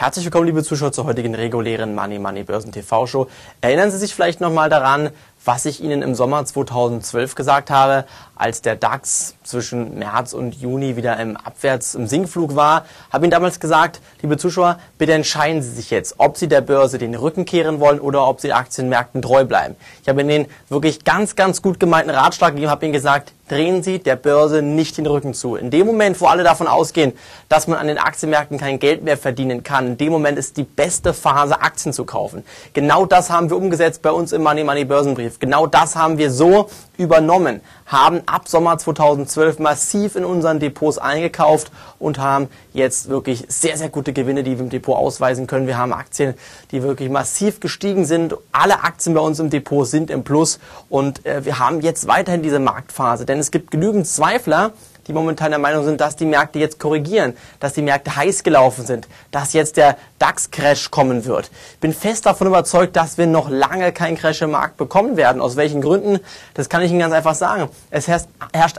Herzlich willkommen, liebe Zuschauer, zur heutigen regulären Money Money Börsen TV Show. Erinnern Sie sich vielleicht nochmal daran, was ich Ihnen im Sommer 2012 gesagt habe, als der DAX zwischen März und Juni wieder im Abwärts im Sinkflug war, habe Ihnen damals gesagt, liebe Zuschauer, bitte entscheiden Sie sich jetzt, ob Sie der Börse den Rücken kehren wollen oder ob Sie Aktienmärkten treu bleiben. Ich habe Ihnen wirklich ganz, ganz gut gemeinten Ratschlag gegeben, habe Ihnen gesagt, drehen Sie der Börse nicht den Rücken zu. In dem Moment, wo alle davon ausgehen, dass man an den Aktienmärkten kein Geld mehr verdienen kann, in dem Moment ist die beste Phase, Aktien zu kaufen. Genau das haben wir umgesetzt bei uns im Money Money Börsenbrief. Genau das haben wir so übernommen, haben ab Sommer 2012 massiv in unseren Depots eingekauft und haben jetzt wirklich sehr, sehr gute Gewinne, die wir im Depot ausweisen können. Wir haben Aktien, die wirklich massiv gestiegen sind. Alle Aktien bei uns im Depot sind im Plus und äh, wir haben jetzt weiterhin diese Marktphase, denn es gibt genügend Zweifler, die momentan der Meinung sind, dass die Märkte jetzt korrigieren, dass die Märkte heiß gelaufen sind, dass jetzt der DAX-Crash kommen wird. Ich bin fest davon überzeugt, dass wir noch lange keinen Crash im Markt bekommen werden. Aus welchen Gründen? Das kann ich Ihnen ganz einfach sagen. Es herrscht,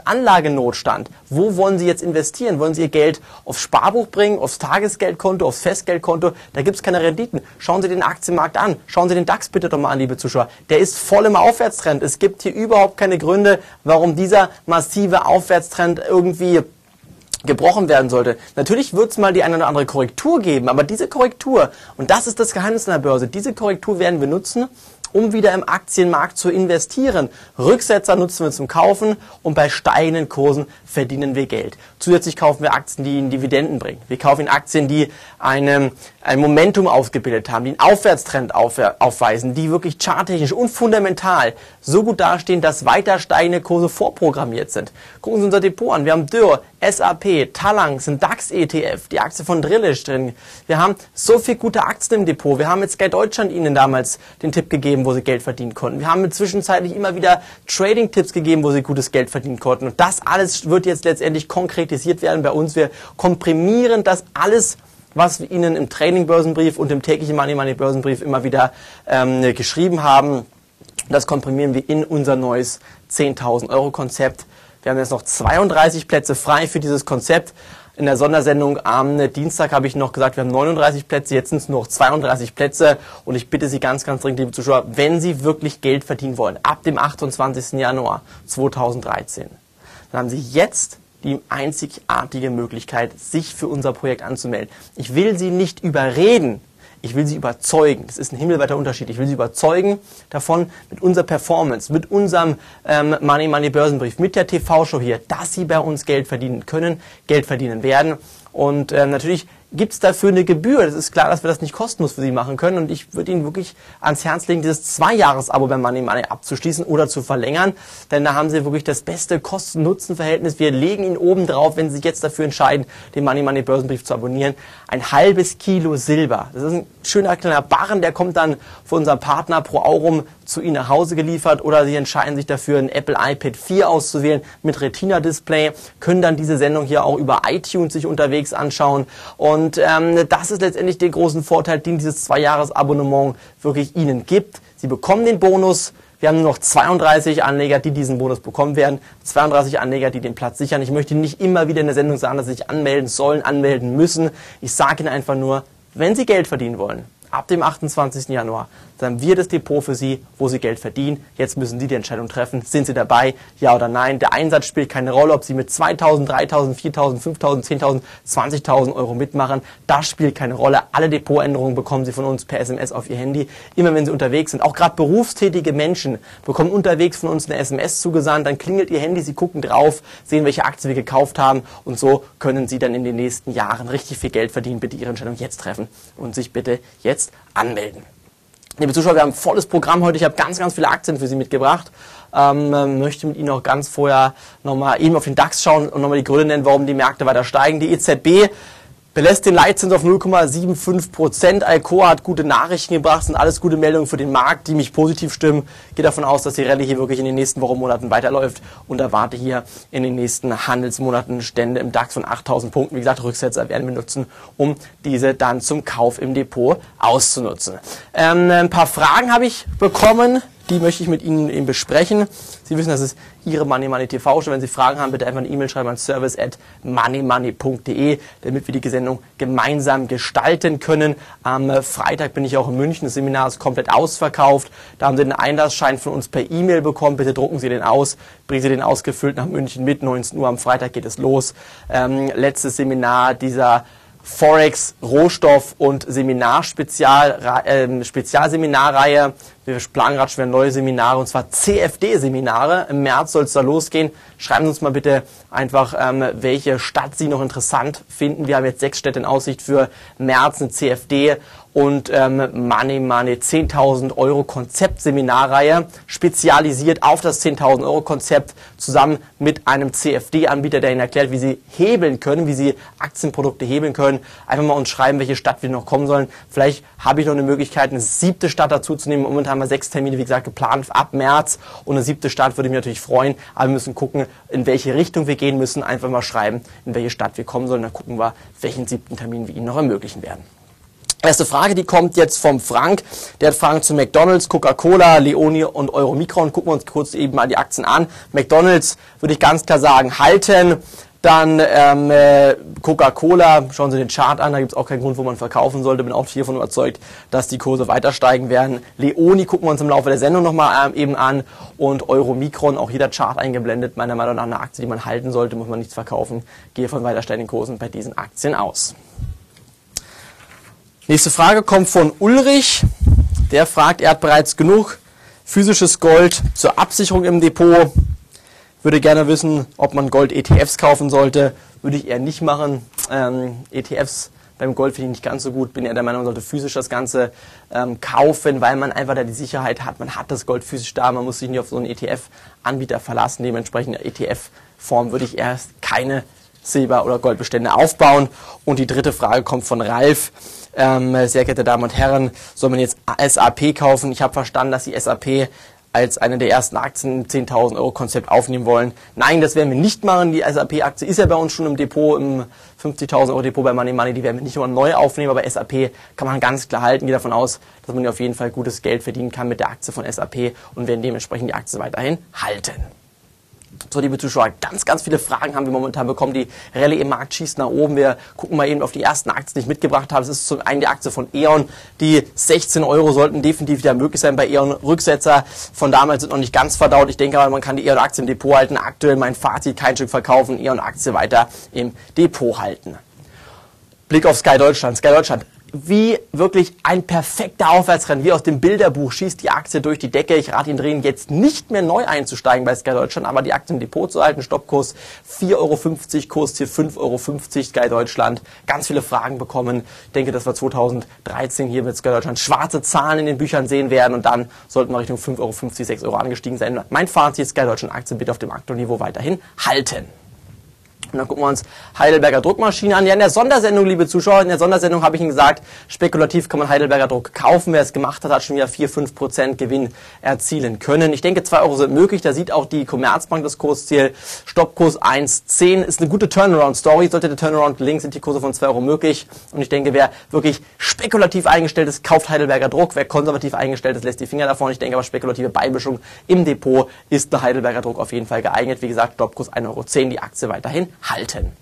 Anlagenotstand. Wo wollen Sie jetzt investieren? Wollen Sie Ihr Geld aufs Sparbuch bringen, aufs Tagesgeldkonto, aufs Festgeldkonto? Da gibt es keine Renditen. Schauen Sie den Aktienmarkt an. Schauen Sie den DAX bitte doch mal an, liebe Zuschauer. Der ist voll im Aufwärtstrend. Es gibt hier überhaupt keine Gründe, warum dieser massive Aufwärtstrend irgendwie gebrochen werden sollte. Natürlich wird es mal die eine oder andere Korrektur geben, aber diese Korrektur, und das ist das Geheimnis der Börse, diese Korrektur werden wir nutzen, um wieder im Aktienmarkt zu investieren. Rücksetzer nutzen wir zum Kaufen und bei steigenden Kursen verdienen wir Geld. Zusätzlich kaufen wir Aktien, die Ihnen Dividenden bringen. Wir kaufen Aktien, die eine, ein Momentum ausgebildet haben, die einen Aufwärtstrend auf, aufweisen, die wirklich charttechnisch und fundamental so gut dastehen, dass weiter steigende Kurse vorprogrammiert sind. Gucken Sie unser Depot an. Wir haben Dürr, SAP, Talang, sind DAX-ETF, die Aktie von Drillisch drin. Wir haben so viel gute Aktien im Depot. Wir haben mit Sky Deutschland Ihnen damals den Tipp gegeben, wo Sie Geld verdienen konnten. Wir haben zwischenzeitlich immer wieder Trading-Tipps gegeben, wo Sie gutes Geld verdienen konnten. Und das alles wird jetzt letztendlich konkretisiert werden bei uns. Wir komprimieren das alles was wir Ihnen im Training-Börsenbrief und im täglichen Money Money Börsenbrief immer wieder ähm, geschrieben haben. Das komprimieren wir in unser neues 10.000 Euro Konzept. Wir haben jetzt noch 32 Plätze frei für dieses Konzept. In der Sondersendung am Dienstag habe ich noch gesagt, wir haben 39 Plätze, jetzt sind es nur noch 32 Plätze. Und ich bitte Sie ganz, ganz dringend, liebe Zuschauer, wenn Sie wirklich Geld verdienen wollen, ab dem 28. Januar 2013, dann haben Sie jetzt die einzigartige Möglichkeit, sich für unser Projekt anzumelden. Ich will Sie nicht überreden, ich will sie überzeugen. Das ist ein himmelweiter Unterschied. Ich will sie überzeugen davon mit unserer Performance, mit unserem ähm, Money Money Börsenbrief, mit der TV-Show hier, dass sie bei uns Geld verdienen können, Geld verdienen werden. Und ähm, natürlich gibt es dafür eine Gebühr. Das ist klar, dass wir das nicht kostenlos für Sie machen können. Und ich würde Ihnen wirklich ans Herz legen, dieses Zwei-Jahres-Abo bei Money Money abzuschließen oder zu verlängern. Denn da haben Sie wirklich das beste Kosten-Nutzen-Verhältnis. Wir legen Ihnen oben drauf, wenn Sie sich jetzt dafür entscheiden, den Money Money Börsenbrief zu abonnieren, ein halbes Kilo Silber. Das ist ein schöner kleiner Barren, der kommt dann von unserem Partner Pro Aurum zu Ihnen nach Hause geliefert. Oder Sie entscheiden sich dafür, ein Apple iPad 4 auszuwählen mit Retina-Display, können dann diese Sendung hier auch über iTunes sich unterwegs anschauen. Und ähm, das ist letztendlich der großen Vorteil, den dieses Zwei-Jahres-Abonnement wirklich Ihnen gibt. Sie bekommen den Bonus. Wir haben nur noch 32 Anleger, die diesen Bonus bekommen werden. 32 Anleger, die den Platz sichern. Ich möchte nicht immer wieder in der Sendung sagen, dass Sie sich anmelden sollen, anmelden müssen. Ich sage Ihnen einfach nur, wenn Sie Geld verdienen wollen, ab dem 28. Januar, dann haben wir das Depot für Sie, wo Sie Geld verdienen. Jetzt müssen Sie die Entscheidung treffen. Sind Sie dabei? Ja oder nein? Der Einsatz spielt keine Rolle, ob Sie mit 2.000, 3.000, 4.000, 5.000, 10.000, 20.000 Euro mitmachen. Das spielt keine Rolle. Alle Depotänderungen bekommen Sie von uns per SMS auf Ihr Handy. Immer wenn Sie unterwegs sind. Auch gerade berufstätige Menschen bekommen unterwegs von uns eine SMS zugesandt. Dann klingelt Ihr Handy, Sie gucken drauf, sehen, welche Aktien wir gekauft haben. Und so können Sie dann in den nächsten Jahren richtig viel Geld verdienen. Bitte Ihre Entscheidung jetzt treffen und sich bitte jetzt anmelden. Liebe Zuschauer, wir haben ein volles Programm heute. Ich habe ganz, ganz viele Aktien für Sie mitgebracht. Ähm, möchte mit Ihnen auch ganz vorher nochmal eben auf den DAX schauen und nochmal die Gründe nennen, warum die Märkte weiter steigen. Die EZB belässt den Leitzins auf 0,75 Prozent. Alcoa hat gute Nachrichten gebracht, sind alles gute Meldungen für den Markt, die mich positiv stimmen. Gehe davon aus, dass die Rallye hier wirklich in den nächsten Wochen, Monaten weiterläuft und erwarte hier in den nächsten Handelsmonaten Stände im DAX von 8000 Punkten. Wie gesagt, Rücksetzer werden wir nutzen, um diese dann zum Kauf im Depot auszunutzen. Ähm, ein paar Fragen habe ich bekommen die möchte ich mit Ihnen eben besprechen. Sie wissen, das ist Ihre Money Money TV Show. Wenn Sie Fragen haben, bitte einfach eine E-Mail schreiben an service at moneymoney.de, damit wir die Sendung gemeinsam gestalten können. Am Freitag bin ich auch in München. Das Seminar ist komplett ausverkauft. Da haben Sie den Einlassschein von uns per E-Mail bekommen. Bitte drucken Sie den aus, bringen Sie den ausgefüllt nach München mit. 19 Uhr am Freitag geht es los. Ähm, letztes Seminar dieser Forex, Rohstoff und Seminar-Spezial, äh, Spezialseminarreihe. Wir planen gerade schon wieder neue Seminare und zwar CFD-Seminare. Im März soll es da losgehen. Schreiben Sie uns mal bitte einfach, ähm, welche Stadt Sie noch interessant finden. Wir haben jetzt sechs Städte in Aussicht für März eine CFD und ähm, Money Money 10.000 Euro Konzeptseminarreihe, spezialisiert auf das 10.000 Euro Konzept, zusammen mit einem CFD-Anbieter, der Ihnen erklärt, wie Sie hebeln können, wie Sie Aktienprodukte hebeln können. Einfach mal uns schreiben, welche Stadt wir noch kommen sollen. Vielleicht habe ich noch eine Möglichkeit, eine siebte Stadt dazu zu nehmen. Momentan haben wir sechs Termine, wie gesagt, geplant ab März und eine siebte Stadt würde mich natürlich freuen. Aber wir müssen gucken, in welche Richtung wir gehen müssen. Einfach mal schreiben, in welche Stadt wir kommen sollen. Dann gucken wir, welchen siebten Termin wir Ihnen noch ermöglichen werden. Erste Frage, die kommt jetzt vom Frank. Der hat Fragen zu McDonalds, Coca-Cola, Leoni und Euromicron. Gucken wir uns kurz eben mal die Aktien an. McDonalds würde ich ganz klar sagen, halten. Dann ähm, äh, Coca-Cola, schauen Sie den Chart an, da gibt es auch keinen Grund, wo man verkaufen sollte. Bin auch hiervon überzeugt, dass die Kurse weiter steigen werden. Leoni gucken wir uns im Laufe der Sendung nochmal ähm, eben an. Und Euromicron, auch jeder Chart eingeblendet. Meiner Meinung nach eine Aktie, die man halten sollte, muss man nichts verkaufen. Gehe von weiter steigenden Kursen bei diesen Aktien aus. Nächste Frage kommt von Ulrich. Der fragt, er hat bereits genug physisches Gold zur Absicherung im Depot. Würde gerne wissen, ob man Gold-ETFs kaufen sollte. Würde ich eher nicht machen. Ähm, ETFs beim Gold finde ich nicht ganz so gut. Bin eher der Meinung, man sollte physisch das Ganze ähm, kaufen, weil man einfach da die Sicherheit hat. Man hat das Gold physisch da. Man muss sich nicht auf so einen ETF-Anbieter verlassen. Dementsprechend ETF-Form würde ich erst keine Silber- oder Goldbestände aufbauen. Und die dritte Frage kommt von Ralf. Ähm, sehr geehrte Damen und Herren, soll man jetzt SAP kaufen? Ich habe verstanden, dass die SAP als eine der ersten Aktien 10.000 Euro Konzept aufnehmen wollen. Nein, das werden wir nicht machen. Die SAP-Aktie ist ja bei uns schon im Depot, im 50.000 Euro Depot bei Money Money. Die werden wir nicht nur neu aufnehmen, aber SAP kann man ganz klar halten. Gehe davon aus, dass man auf jeden Fall gutes Geld verdienen kann mit der Aktie von SAP und werden dementsprechend die Aktie weiterhin halten. So, liebe Zuschauer, ganz, ganz viele Fragen haben wir momentan bekommen. Die Rallye im Markt schießt nach oben. Wir gucken mal eben auf die ersten Aktien, die ich mitgebracht habe. Das ist zum einen die Aktie von E.ON. Die 16 Euro sollten definitiv wieder möglich sein bei E.ON. Rücksetzer von damals sind noch nicht ganz verdaut. Ich denke aber, man kann die E.ON-Aktie im Depot halten. Aktuell mein Fazit, kein Stück verkaufen, E.ON-Aktie weiter im Depot halten. Blick auf Sky Deutschland. Sky Deutschland wie wirklich ein perfekter Aufwärtstrend, wie aus dem Bilderbuch schießt die Aktie durch die Decke. Ich rate Ihnen drehen, jetzt nicht mehr neu einzusteigen bei Sky Deutschland, aber die Aktie im Depot zu halten. Stoppkurs 4,50 Euro, Kurs hier 5,50 Euro Sky Deutschland. Ganz viele Fragen bekommen. Ich denke, dass wir 2013 hier mit Sky Deutschland schwarze Zahlen in den Büchern sehen werden und dann sollten wir Richtung 5,50 Euro, 6 Euro angestiegen sein. Mein Fazit, Sky Deutschland Aktien bitte auf dem aktuellen Niveau weiterhin halten. Und dann gucken wir uns Heidelberger Druckmaschine an. Ja, in der Sondersendung, liebe Zuschauer, in der Sondersendung habe ich Ihnen gesagt, spekulativ kann man Heidelberger Druck kaufen. Wer es gemacht hat, hat schon wieder 4, 5 Prozent Gewinn erzielen können. Ich denke, 2 Euro sind möglich. Da sieht auch die Commerzbank das Kursziel. Stoppkurs 1,10 ist eine gute Turnaround-Story. Sollte der Turnaround gelingen, sind die Kurse von 2 Euro möglich. Und ich denke, wer wirklich spekulativ eingestellt ist, kauft Heidelberger Druck. Wer konservativ eingestellt ist, lässt die Finger davon. Ich denke aber, spekulative Beimischung im Depot ist der Heidelberger Druck auf jeden Fall geeignet. Wie gesagt, Stoppkurs 1,10 Euro, die Aktie weiterhin halten.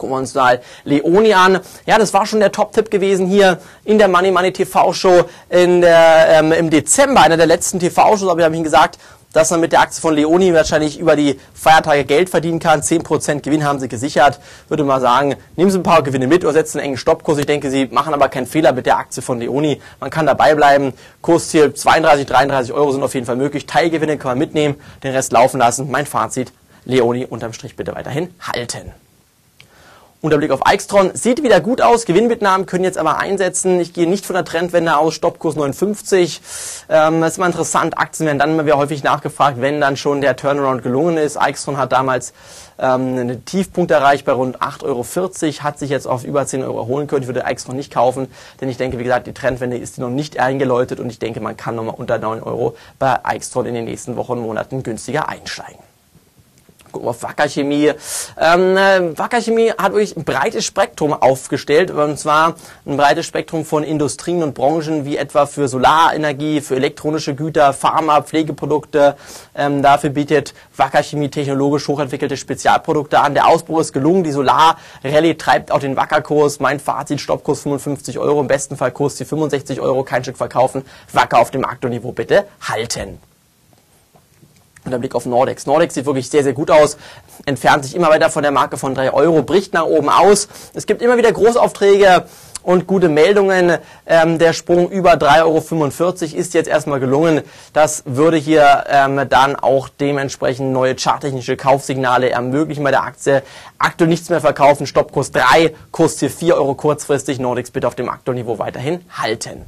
Gucken wir uns mal Leoni an. Ja, das war schon der Top-Tipp gewesen hier in der Money Money TV-Show ähm, im Dezember, einer der letzten TV-Shows, aber ich habe Ihnen gesagt, dass man mit der Aktie von Leoni wahrscheinlich über die Feiertage Geld verdienen kann. 10% Gewinn haben sie gesichert. Würde mal sagen, nehmen Sie ein paar Gewinne mit oder setzen einen engen Stoppkurs. Ich denke, Sie machen aber keinen Fehler mit der Aktie von Leoni. Man kann dabei bleiben. Kursziel 32, 33 Euro sind auf jeden Fall möglich. Teilgewinne kann man mitnehmen, den Rest laufen lassen. Mein Fazit, Leoni unterm Strich bitte weiterhin halten. Unter Blick auf Eichstron sieht wieder gut aus. Gewinnmitnahmen können jetzt aber einsetzen. Ich gehe nicht von der Trendwende aus. Stoppkurs 59. Ähm, das ist mal interessant. Aktien werden dann immer häufig nachgefragt, wenn dann schon der Turnaround gelungen ist. Eichstron hat damals ähm, einen Tiefpunkt erreicht bei rund 8,40 Euro, hat sich jetzt auf über 10 Euro erholen können. Ich würde Eichstron nicht kaufen, denn ich denke, wie gesagt, die Trendwende ist noch nicht eingeläutet und ich denke, man kann nochmal unter 9 Euro bei Eichstron in den nächsten Wochen und Monaten günstiger einsteigen. Auf Wacker Chemie. Ähm, äh, Wacker Chemie hat wirklich ein breites Spektrum aufgestellt, und zwar ein breites Spektrum von Industrien und Branchen, wie etwa für Solarenergie, für elektronische Güter, Pharma, Pflegeprodukte. Ähm, dafür bietet Wacker Chemie technologisch hochentwickelte Spezialprodukte an. Der Ausbruch ist gelungen, die Solar-Rallye treibt auch den Wacker-Kurs. Mein Fazit, Stoppkurs 55 Euro, im besten Fall Kurs die 65 Euro, kein Stück verkaufen. Wacker auf dem Aktorniveau bitte halten. Und der Blick auf Nordex. Nordex sieht wirklich sehr, sehr gut aus, entfernt sich immer weiter von der Marke von 3 Euro, bricht nach oben aus. Es gibt immer wieder Großaufträge und gute Meldungen. Ähm, der Sprung über 3,45 Euro ist jetzt erstmal gelungen. Das würde hier ähm, dann auch dementsprechend neue charttechnische Kaufsignale ermöglichen bei der Aktie. Aktuell nichts mehr verkaufen, Stoppkurs 3, Kurs hier 4 Euro kurzfristig. Nordex bitte auf dem Aktuellniveau weiterhin halten.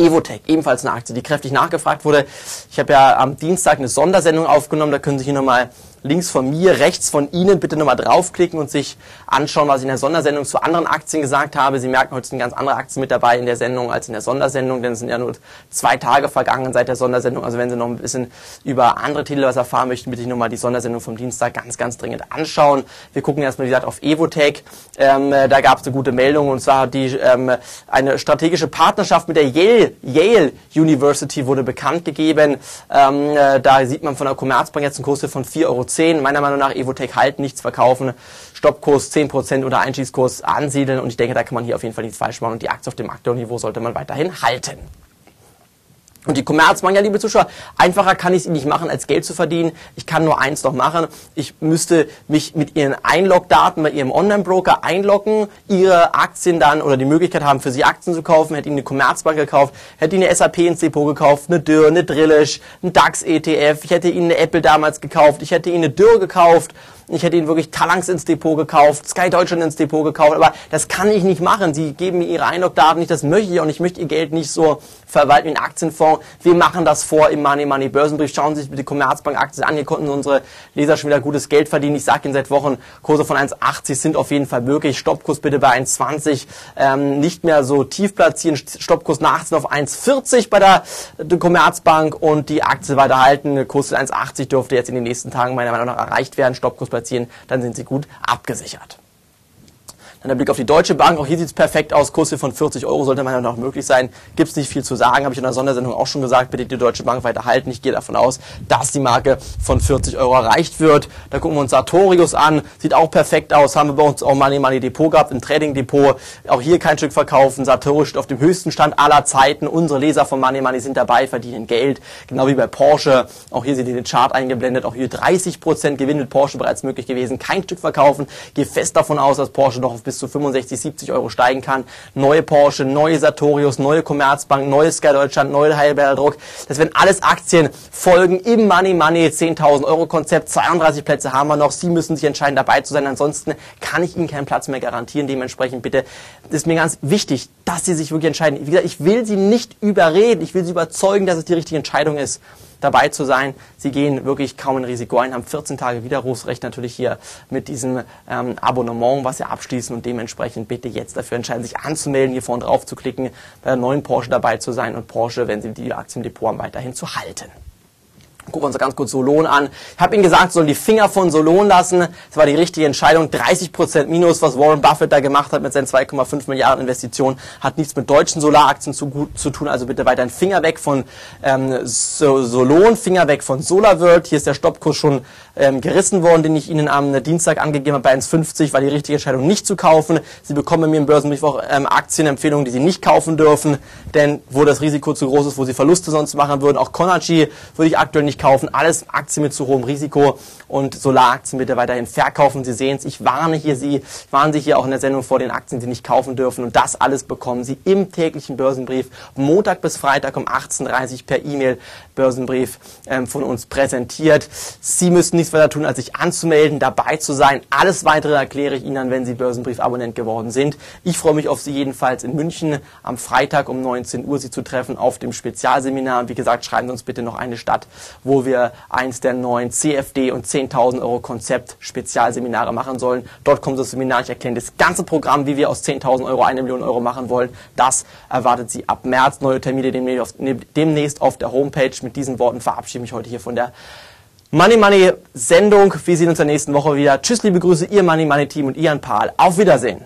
Evotech, ebenfalls eine Aktie, die kräftig nachgefragt wurde. Ich habe ja am Dienstag eine Sondersendung aufgenommen, da können Sie hier nochmal links von mir, rechts von Ihnen bitte nochmal draufklicken und sich anschauen, was ich in der Sondersendung zu anderen Aktien gesagt habe. Sie merken, heute sind ganz andere Aktien mit dabei in der Sendung als in der Sondersendung, denn es sind ja nur zwei Tage vergangen seit der Sondersendung. Also wenn Sie noch ein bisschen über andere Titel was erfahren möchten, bitte ich nochmal die Sondersendung vom Dienstag ganz, ganz dringend anschauen. Wir gucken erstmal, wie gesagt, auf Evotech. Ähm, äh, da gab es eine gute Meldung und zwar die ähm, eine strategische Partnerschaft mit der Yale, Yale University wurde bekannt gegeben. Ähm, äh, da sieht man von der Commerzbank jetzt einen Kurs von 4,10 Euro Meiner Meinung nach Evotech halten, nichts verkaufen. Stoppkurs 10% oder Einstiegskurs ansiedeln und ich denke, da kann man hier auf jeden Fall nichts falsch machen und die Aktie auf dem Aktienniveau sollte man weiterhin halten. Und die Commerzbank, ja, liebe Zuschauer, einfacher kann ich es nicht machen, als Geld zu verdienen. Ich kann nur eins noch machen. Ich müsste mich mit Ihren Einlogdaten bei Ihrem Online-Broker einloggen, Ihre Aktien dann oder die Möglichkeit haben, für Sie Aktien zu kaufen. Hätte Ihnen eine Commerzbank gekauft, hätte Ihnen eine SAP ins Depot gekauft, eine Dürr, eine Drillisch, ein DAX-ETF. Ich hätte Ihnen eine Apple damals gekauft. Ich hätte Ihnen eine Dürr gekauft ich hätte ihn wirklich Talangs ins Depot gekauft, Sky Deutschland ins Depot gekauft, aber das kann ich nicht machen. Sie geben mir ihre Einlogdaten nicht, das möchte ich und ich möchte ihr Geld nicht so verwalten wie ein Aktienfonds. Wir machen das vor im Money Money Börsenbrief. Schauen Sie sich bitte die Commerzbank Aktien an. Hier konnten unsere Leser schon wieder gutes Geld verdienen. Ich sage Ihnen seit Wochen, Kurse von 1,80 sind auf jeden Fall möglich. Stoppkurs bitte bei 1,20. Ähm, nicht mehr so tief platzieren. Stoppkurs nach 18 auf 1,40 bei der, der Commerzbank und die Aktie weiterhalten. Kurs 1,80 dürfte jetzt in den nächsten Tagen meiner Meinung nach erreicht werden. Stoppkurs bei platzieren, dann sind sie gut abgesichert. Dann der Blick auf die Deutsche Bank. Auch hier sieht es perfekt aus. Kurse von 40 Euro sollte man ja noch möglich sein. Gibt es nicht viel zu sagen. Habe ich in der Sondersendung auch schon gesagt. Bitte die Deutsche Bank weiter halten. Ich gehe davon aus, dass die Marke von 40 Euro erreicht wird. Da gucken wir uns Sartorius an. Sieht auch perfekt aus. Haben wir bei uns auch Money Money Depot gehabt, ein Trading Depot. Auch hier kein Stück verkaufen. Sartorius auf dem höchsten Stand aller Zeiten. Unsere Leser von Money Money sind dabei, verdienen Geld. Genau wie bei Porsche. Auch hier seht ihr den Chart eingeblendet. Auch hier 30% Gewinn mit Porsche bereits möglich gewesen. Kein Stück verkaufen. Gehe fest davon aus, dass Porsche noch auf bis zu 65, 70 Euro steigen kann. Neue Porsche, neue Sartorius, neue Commerzbank, neue Sky Deutschland, neue Heidelberger Druck. Das werden alles Aktien folgen im Money Money 10.000 Euro Konzept. 32 Plätze haben wir noch. Sie müssen sich entscheiden, dabei zu sein. Ansonsten kann ich Ihnen keinen Platz mehr garantieren. Dementsprechend bitte ist mir ganz wichtig, dass Sie sich wirklich entscheiden. Wie gesagt, ich will Sie nicht überreden. Ich will Sie überzeugen, dass es die richtige Entscheidung ist dabei zu sein. Sie gehen wirklich kaum ein Risiko ein, haben 14 Tage Widerrufsrecht natürlich hier mit diesem ähm, Abonnement, was Sie abschließen und dementsprechend bitte jetzt dafür entscheiden, sich anzumelden, hier vorne drauf zu klicken, bei der neuen Porsche dabei zu sein und Porsche, wenn Sie die Aktien im Depot haben, weiterhin zu halten. Gucken wir uns ganz kurz Solon an. Ich habe Ihnen gesagt, sollen die Finger von Solon lassen. Das war die richtige Entscheidung. 30% Minus, was Warren Buffett da gemacht hat mit seinen 2,5 Milliarden Investitionen, hat nichts mit deutschen Solaraktien zu, zu tun. Also bitte weiter ein Finger weg von ähm, Solon, Finger weg von SolarWorld. Hier ist der Stoppkurs schon ähm, gerissen worden, den ich Ihnen am Dienstag angegeben habe bei 1,50. War die richtige Entscheidung nicht zu kaufen. Sie bekommen bei mir im Börsenbrief auch ähm, Aktienempfehlungen, die Sie nicht kaufen dürfen, denn wo das Risiko zu groß ist, wo Sie Verluste sonst machen würden. Auch Conachi würde ich aktuell nicht nicht kaufen. Alles Aktien mit zu hohem Risiko und Solaraktien bitte weiterhin verkaufen. Sie sehen es, ich warne hier Sie, warne Sie hier auch in der Sendung vor den Aktien, die Sie nicht kaufen dürfen. Und das alles bekommen Sie im täglichen Börsenbrief Montag bis Freitag um 18.30 Uhr per E-Mail Börsenbrief ähm, von uns präsentiert. Sie müssen nichts weiter tun, als sich anzumelden, dabei zu sein. Alles weitere erkläre ich Ihnen, wenn Sie Börsenbrief-Abonnent geworden sind. Ich freue mich auf Sie jedenfalls in München am Freitag um 19 Uhr Sie zu treffen auf dem Spezialseminar. Und wie gesagt, schreiben Sie uns bitte noch eine Stadt, wo wir eins der neuen CFD und 10.000 Euro Konzept Spezialseminare machen sollen. Dort kommt das Seminar. Ich erkläre das ganze Programm, wie wir aus 10.000 Euro eine Million Euro machen wollen. Das erwartet Sie ab März. Neue Termine demnächst auf der Homepage. Mit diesen Worten verabschiede ich mich heute hier von der Money Money Sendung. Wir sehen uns in der nächsten Woche wieder. Tschüss, liebe Grüße, Ihr Money Money Team und Ian Pahl. Auf Wiedersehen.